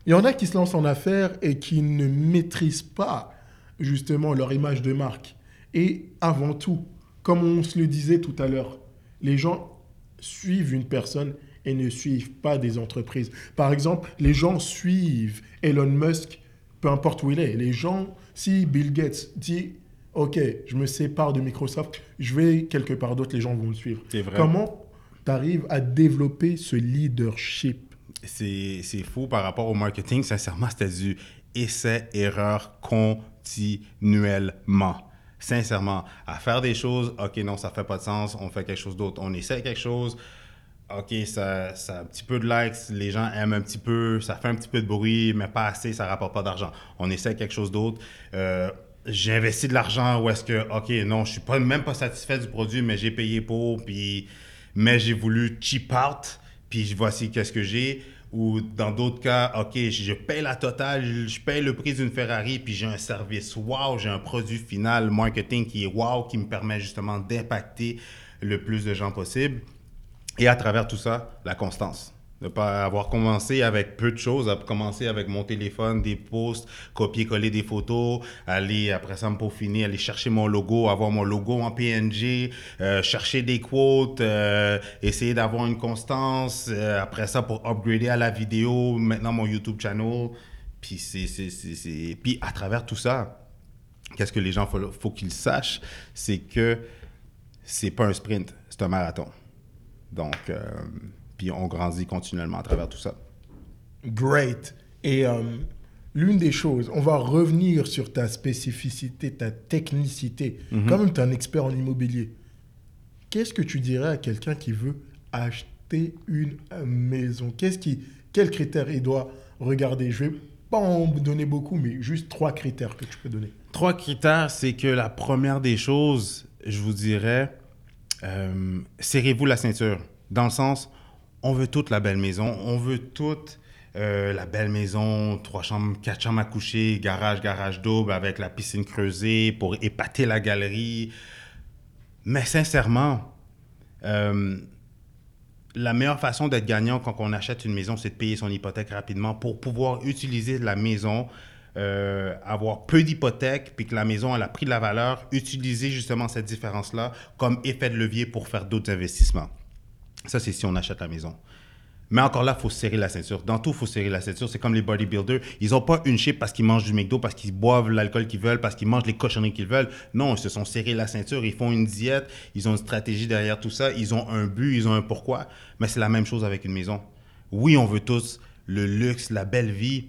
il y en a qui se lancent en affaires et qui ne maîtrisent pas justement leur image de marque. Et avant tout, comme on se le disait tout à l'heure, les gens suivent une personne et ne suivent pas des entreprises. Par exemple, les gens suivent Elon Musk, peu importe où il est. Les gens, si Bill Gates dit, OK, je me sépare de Microsoft, je vais quelque part d'autre, les gens vont le suivre. C'est vrai. Comment tu arrives à développer ce leadership? C'est c'est fou par rapport au marketing. Sincèrement, c'était du essai-erreur continuellement. Sincèrement, à faire des choses, OK, non, ça fait pas de sens, on fait quelque chose d'autre. On essaie quelque chose, OK, ça, ça a un petit peu de likes, les gens aiment un petit peu, ça fait un petit peu de bruit, mais pas assez, ça rapporte pas d'argent. On essaie quelque chose d'autre. Euh, j'ai investi de l'argent où est-ce que, OK, non, je suis pas, même pas satisfait du produit, mais j'ai payé pour, puis, mais j'ai voulu cheap out, puis voici qu'est-ce que j'ai. Ou dans d'autres cas, OK, je paye la totale, je paye le prix d'une Ferrari, puis j'ai un service wow, j'ai un produit final marketing qui est wow, qui me permet justement d'impacter le plus de gens possible. Et à travers tout ça, la constance. Ne pas avoir commencé avec peu de choses, à commencer avec mon téléphone, des posts, copier-coller des photos, aller après ça me peaufiner, aller chercher mon logo, avoir mon logo en PNG, euh, chercher des quotes, euh, essayer d'avoir une constance. euh, après ça, pour upgrader à la vidéo, maintenant mon YouTube channel. Puis, c'est, c'est, c'est, Puis à travers tout ça, qu'est-ce que les gens faut, faut qu'ils sachent, c'est que c'est pas un sprint, c'est un marathon. Donc, euh, puis on grandit continuellement à travers tout ça. Great. Et euh, l'une des choses, on va revenir sur ta spécificité, ta technicité. Comme tu es un expert en immobilier, qu'est-ce que tu dirais à quelqu'un qui veut acheter une maison? Qu'est-ce qui, Quels critères il doit regarder? Je vais pas en donner beaucoup, mais juste trois critères que tu peux donner. Trois critères, c'est que la première des choses, je vous dirais, euh, serrez-vous la ceinture. Dans le sens, on veut toute la belle maison, on veut toute euh, la belle maison, trois chambres, quatre chambres à coucher, garage, garage double avec la piscine creusée pour épater la galerie. Mais sincèrement, euh, la meilleure façon d'être gagnant quand on achète une maison, c'est de payer son hypothèque rapidement pour pouvoir utiliser la maison, euh, avoir peu d'hypothèque, puis que la maison elle a pris de la valeur, utiliser justement cette différence-là comme effet de levier pour faire d'autres investissements. Ça, c'est si on achète la maison. Mais encore là, il faut serrer la ceinture. Dans tout, il faut serrer la ceinture. C'est comme les bodybuilders. Ils n'ont pas une shape parce qu'ils mangent du McDo, parce qu'ils boivent l'alcool qu'ils veulent, parce qu'ils mangent les cochonneries qu'ils veulent. Non, ils se sont serrés la ceinture. Ils font une diète. Ils ont une stratégie derrière tout ça. Ils ont un but, ils ont un pourquoi. Mais c'est la même chose avec une maison. Oui, on veut tous le luxe, la belle vie.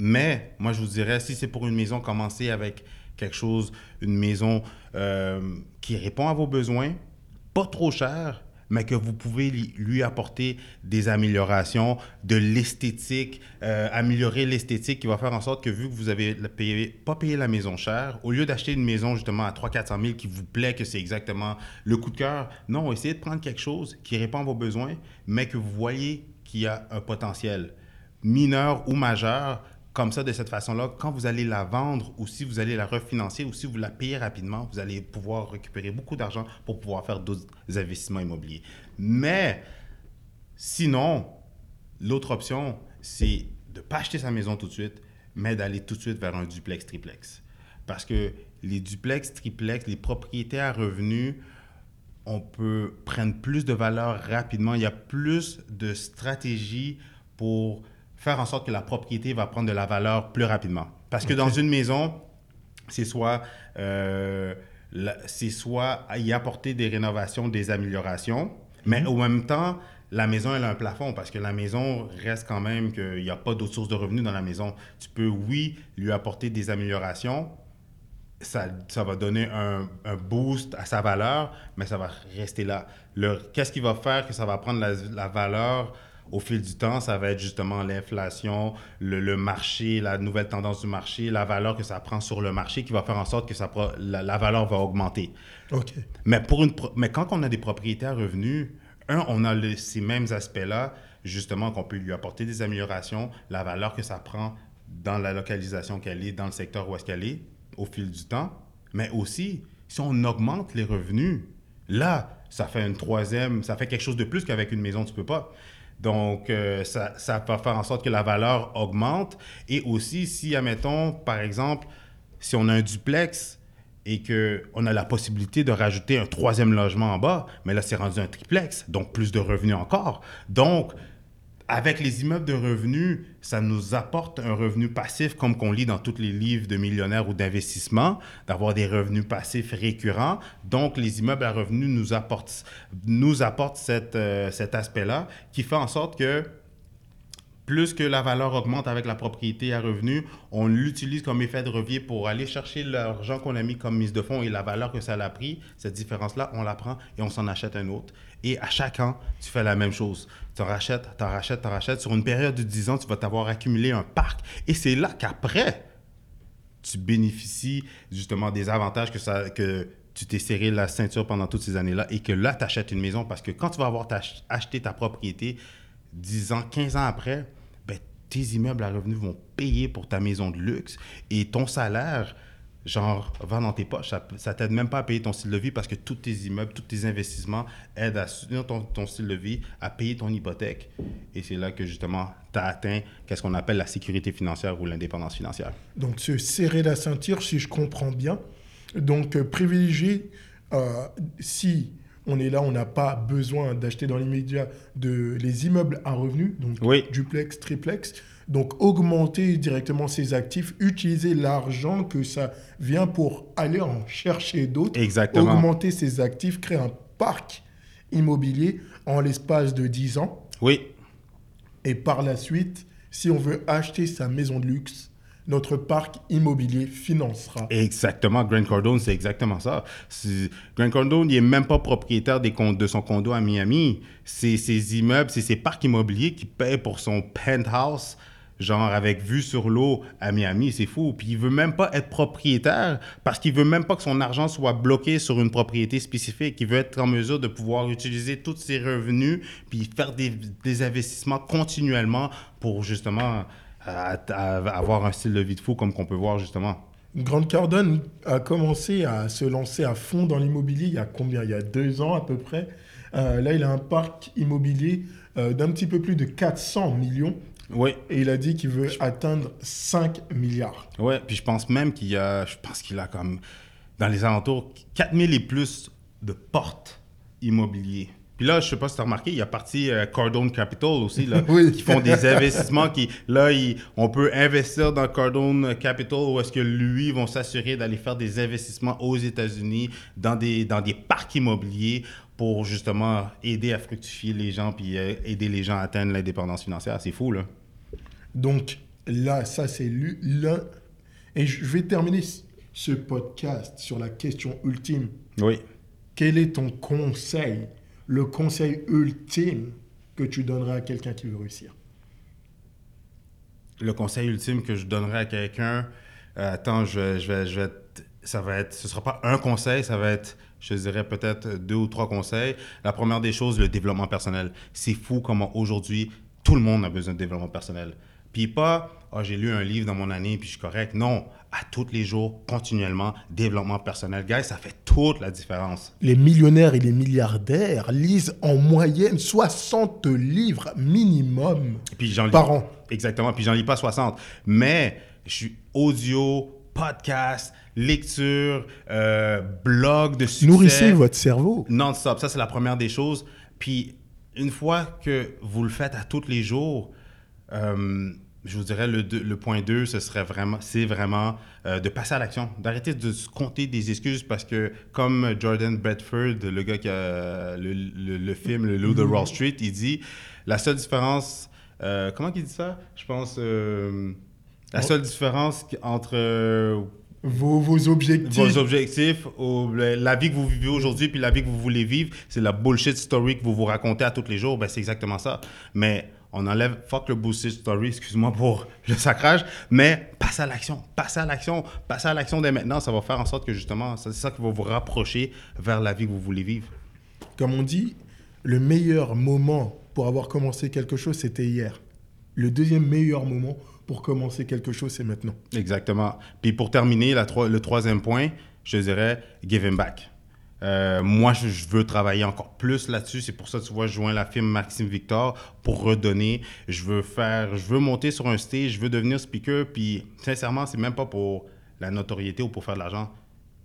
Mais moi, je vous dirais, si c'est pour une maison, commencez avec quelque chose, une maison euh, qui répond à vos besoins, pas trop cher, mais que vous pouvez lui apporter des améliorations, de l'esthétique, euh, améliorer l'esthétique qui va faire en sorte que vu que vous avez payé, pas payé la maison chère, au lieu d'acheter une maison justement à 300-400 000 qui vous plaît, que c'est exactement le coup de cœur, non, essayez de prendre quelque chose qui répond à vos besoins, mais que vous voyez qu'il y a un potentiel mineur ou majeur comme ça, de cette façon-là, quand vous allez la vendre ou si vous allez la refinancer ou si vous la payez rapidement, vous allez pouvoir récupérer beaucoup d'argent pour pouvoir faire d'autres investissements immobiliers. Mais sinon, l'autre option, c'est de ne pas acheter sa maison tout de suite, mais d'aller tout de suite vers un duplex, triplex. Parce que les duplex, triplex, les propriétés à revenus, on peut prendre plus de valeur rapidement. Il y a plus de stratégies pour faire en sorte que la propriété va prendre de la valeur plus rapidement. Parce que dans une maison, c'est soit, euh, c'est soit y apporter des rénovations, des améliorations, mais au même temps, la maison, elle a un plafond parce que la maison reste quand même qu'il n'y a pas d'autres sources de revenus dans la maison. Tu peux, oui, lui apporter des améliorations, ça, ça, va donner un, un, boost à sa valeur, mais ça va rester là. Qu'est-ce qui va faire que ça va prendre la, la, valeur au fil du temps? Ça va être justement l'inflation, le, le, marché, la nouvelle tendance du marché, la valeur que ça prend sur le marché qui va faire en sorte que ça, la, la valeur va augmenter. Mais, pour une, mais quand on a des propriétés à revenus, un, on a le, ces mêmes aspects-là, justement, qu'on peut lui apporter des améliorations, la valeur que ça prend dans la localisation qu'elle est, dans le secteur où est-ce qu'elle est au fil du temps, mais aussi, si on augmente les revenus, là, ça fait une troisième, ça fait quelque chose de plus qu'avec une maison, tu peux pas. Donc, euh, ça, ça, va faire en sorte que la valeur augmente. Et aussi, si, admettons, par exemple, si on a un duplex et qu'on a la possibilité de rajouter un troisième logement en bas, mais là, c'est rendu un triplex, donc plus de revenus encore. Donc, avec les immeubles de revenus, ça nous apporte un revenu passif, comme qu'on lit dans tous les livres de millionnaires ou d'investissement, d'avoir des revenus passifs récurrents. Donc, les immeubles à revenus nous apportent, nous euh, cet aspect-là qui fait en sorte que plus que la valeur augmente avec la propriété à revenus, on l'utilise comme effet de levier pour aller chercher l'argent qu'on a mis comme mise de fonds et la valeur que ça a pris. Cette différence-là, on la prend et on s'en achète un autre. Et à chaque an, tu fais la même chose. Tu en rachètes, tu rachètes, tu rachètes. Sur une période de 10 ans, tu vas t'avoir accumulé un parc. Et c'est là qu'après, tu bénéficies justement des avantages que, ça, que tu t'es serré la ceinture pendant toutes ces années-là et que là, tu achètes une maison parce que quand tu vas avoir acheté ta propriété, 10 ans, 15 ans après, tes immeubles à revenus vont payer pour ta maison de luxe et ton salaire, genre, va dans tes poches. Ça, ça t'aide même pas à payer ton style de vie parce que tous tes immeubles, tous tes investissements aident à soutenir ton, ton style de vie, à payer ton hypothèque. Et c'est là que justement, tu as atteint qu'est-ce qu'on appelle la sécurité financière ou l'indépendance financière. Donc, se serrer la ceinture, si je comprends bien. Donc, euh, privilégier, euh, si on est là, on n'a pas besoin d'acheter dans l'immédiat de, les immeubles à revenus, donc duplex, triplex. Donc augmenter directement ses actifs, utiliser l'argent que ça vient pour aller en chercher d'autres. Exactement. Augmenter ses actifs, créer un parc immobilier en l'espace de 10 ans. Oui. Et par la suite, si on veut acheter sa maison de luxe, notre parc immobilier financera. Exactement. Grant Cardone, c'est exactement ça. Grant Cardone, il n'est même pas propriétaire des de son condo à Miami. C'est ses immeubles, c'est ses parcs immobiliers qui paient pour son penthouse genre avec vue sur l'eau à Miami, c'est fou. Puis il veut même pas être propriétaire parce qu'il veut même pas que son argent soit bloqué sur une propriété spécifique. Il veut être en mesure de pouvoir utiliser tous ses revenus puis faire des, investissements continuellement pour justement à, avoir un style de vie de fou comme qu'on peut voir justement. Grant Cardone a commencé à se lancer à fond dans l'immobilier il y a combien? Il y a deux ans à peu près. Euh, là, il a un parc immobilier euh, d'un petit peu plus de 400 millions. Oui. Et il a dit qu'il veut atteindre 5 milliards. Oui, puis je pense même qu'il a, je pense qu'il a comme dans les alentours 4000 et plus de portes immobilières. Puis là, je sais pas si tu as remarqué, il y a parti euh, Cardone Capital aussi, là, qui font des investissements qui, là, on peut investir dans Cardone Capital où est-ce que lui, ils vont s'assurer d'aller faire des investissements aux États-Unis dans des, dans des parcs immobiliers pour justement aider à fructifier les gens puis euh, aider les gens à atteindre l'indépendance financière. C'est fou, là. Donc, là, ça, c'est l'un. Et je vais terminer ce podcast sur la question ultime. Oui. Quel est ton conseil le conseil ultime que tu donnerais à quelqu'un qui veut réussir? Le conseil ultime que je donnerais à quelqu'un, euh, attends, je, je, vais, je vais ça va être, ce sera pas un conseil, ça va être, je dirais peut-être deux ou trois conseils. La première des choses, le développement personnel. C'est fou comment aujourd'hui tout le monde a besoin de développement personnel. Puis pas ah, j'ai lu un livre dans mon année puis je suis correct. Non, à tous les jours, continuellement, développement personnel. Guys, ça fait toute la différence. Les millionnaires et les milliardaires lisent en moyenne 60 livres minimum Puis j'en lis- par an. Exactement. Puis j'en lis pas 60. Mais je suis audio, podcast, lecture, euh, blog de succès. Nourrissez votre cerveau. Non-stop. Ça, c'est la première des choses. Puis, une fois que vous le faites à tous les jours, euh, je vous dirais le, point 2, ce serait vraiment, c'est vraiment euh, de passer à l'action, d'arrêter de se compter des excuses parce que, comme Jordan Bedford, le gars qui a le, le- le film Le Loup de Wall Street, il dit la seule différence, euh, comment il dit ça? Je pense, euh, la seule différence entre Vos, vos objectifs. vos objectifs, la vie que vous vivez aujourd'hui, puis la vie que vous voulez vivre, c'est la bullshit story que vous vous racontez à tous les jours, ben c'est exactement ça. Mais on enlève, fuck le bullshit story, excuse-moi pour le sacrage, mais passez à l'action, passez à l'action, passez à l'action dès maintenant, ça va faire en sorte que justement, c'est ça qui va vous rapprocher vers la vie que vous voulez vivre. Comme on dit, le meilleur moment pour avoir commencé quelque chose, c'était hier. Le deuxième meilleur moment pour commencer quelque chose, c'est maintenant. Exactement. Puis pour terminer, la le troisième point, je dirais giving back. Euh, moi, je, veux travailler encore plus là-dessus. C'est pour ça, tu vois, je joins la firme Maxime Victor pour redonner. Je veux faire, je veux monter sur un stage, je veux devenir speaker. Puis, sincèrement, c'est même pas pour la notoriété ou pour faire de l'argent.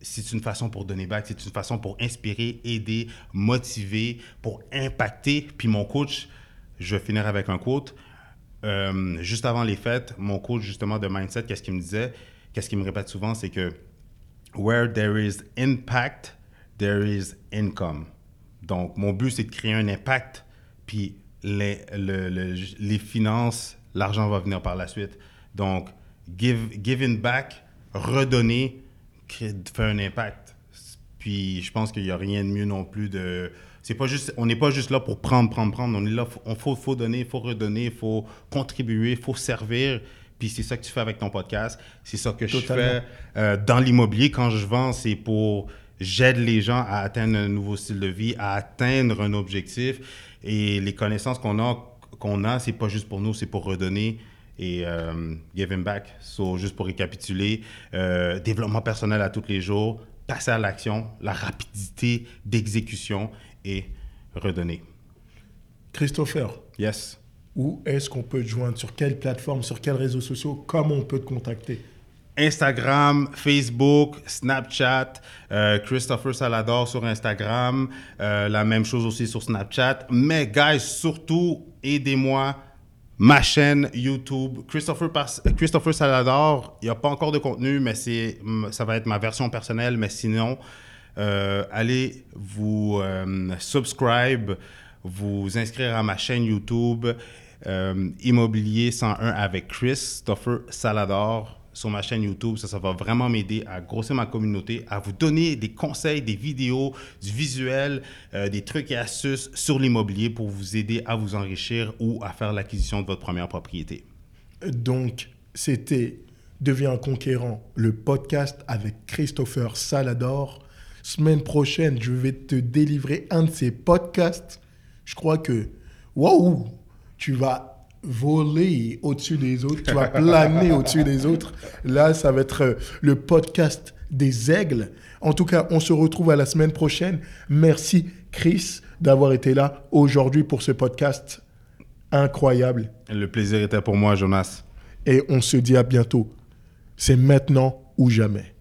C'est une façon pour donner back. C'est une façon pour inspirer, aider, motiver, pour impacter. Puis mon coach, je vais finir avec un quote. Euh, juste avant les fêtes, mon coach justement de mindset, qu'est-ce qu'il me disait, qu'est-ce qu'il me répète souvent, c'est que where there is impact, there is income. Donc, mon but, c'est de créer un impact, puis les, le- le- les finances, l'argent va venir par la suite. Donc, give, giving back, redonner, créer- faire un impact. Puis, je pense qu'il n'y a rien de mieux non plus de... C'est pas juste, on n'est pas juste là pour prendre, prendre, prendre. On est là, il faut, faut donner, il faut redonner, il faut contribuer, il faut servir. Puis c'est ça que tu fais avec ton podcast. C'est ça que je fais euh, dans l'immobilier. Quand je vends, c'est pour... J'aide les gens à atteindre un nouveau style de vie, à atteindre un objectif. Et les connaissances qu'on a, qu'on a c'est pas juste pour nous, c'est pour redonner et euh, giving back. So, juste pour récapituler, euh, développement personnel à tous les jours, passer à l'action, la rapidité d'exécution et redonner. Christopher, Yes. où est-ce qu'on peut te joindre? Sur quelle plateforme? Sur quels réseaux sociaux? Comment on peut te contacter? Instagram, Facebook, Snapchat, euh, Christopher Salador sur Instagram, euh, la même chose aussi sur Snapchat. Mais, guys, surtout, aidez-moi. Ma chaîne YouTube, Christopher, Christopher Salador, il n'y a pas encore de contenu, mais ça va être ma version personnelle. Mais sinon, euh, allez vous subscribe, vous inscrire à ma chaîne YouTube Immobilier 101 avec Christopher Salador sur ma chaîne YouTube. Ça, ça va vraiment m'aider à grossir ma communauté, à vous donner des conseils, des vidéos, du visuel, euh, des trucs et astuces sur l'immobilier pour vous aider à vous enrichir ou à faire l'acquisition de votre première propriété. Donc, c'était Deviens conquérant, le podcast avec Christopher Salador. Semaine prochaine, je vais te délivrer un de ces podcasts. Je crois que, waouh, tu vas voler au-dessus des autres, tu vas planer au-dessus des autres. Là, ça va être euh, le podcast des aigles. En tout cas, on se retrouve à la semaine prochaine. Merci, Chris, d'avoir été là aujourd'hui pour ce podcast incroyable. Le plaisir était pour moi, Jonas. Et on se dit à bientôt. C'est maintenant ou jamais.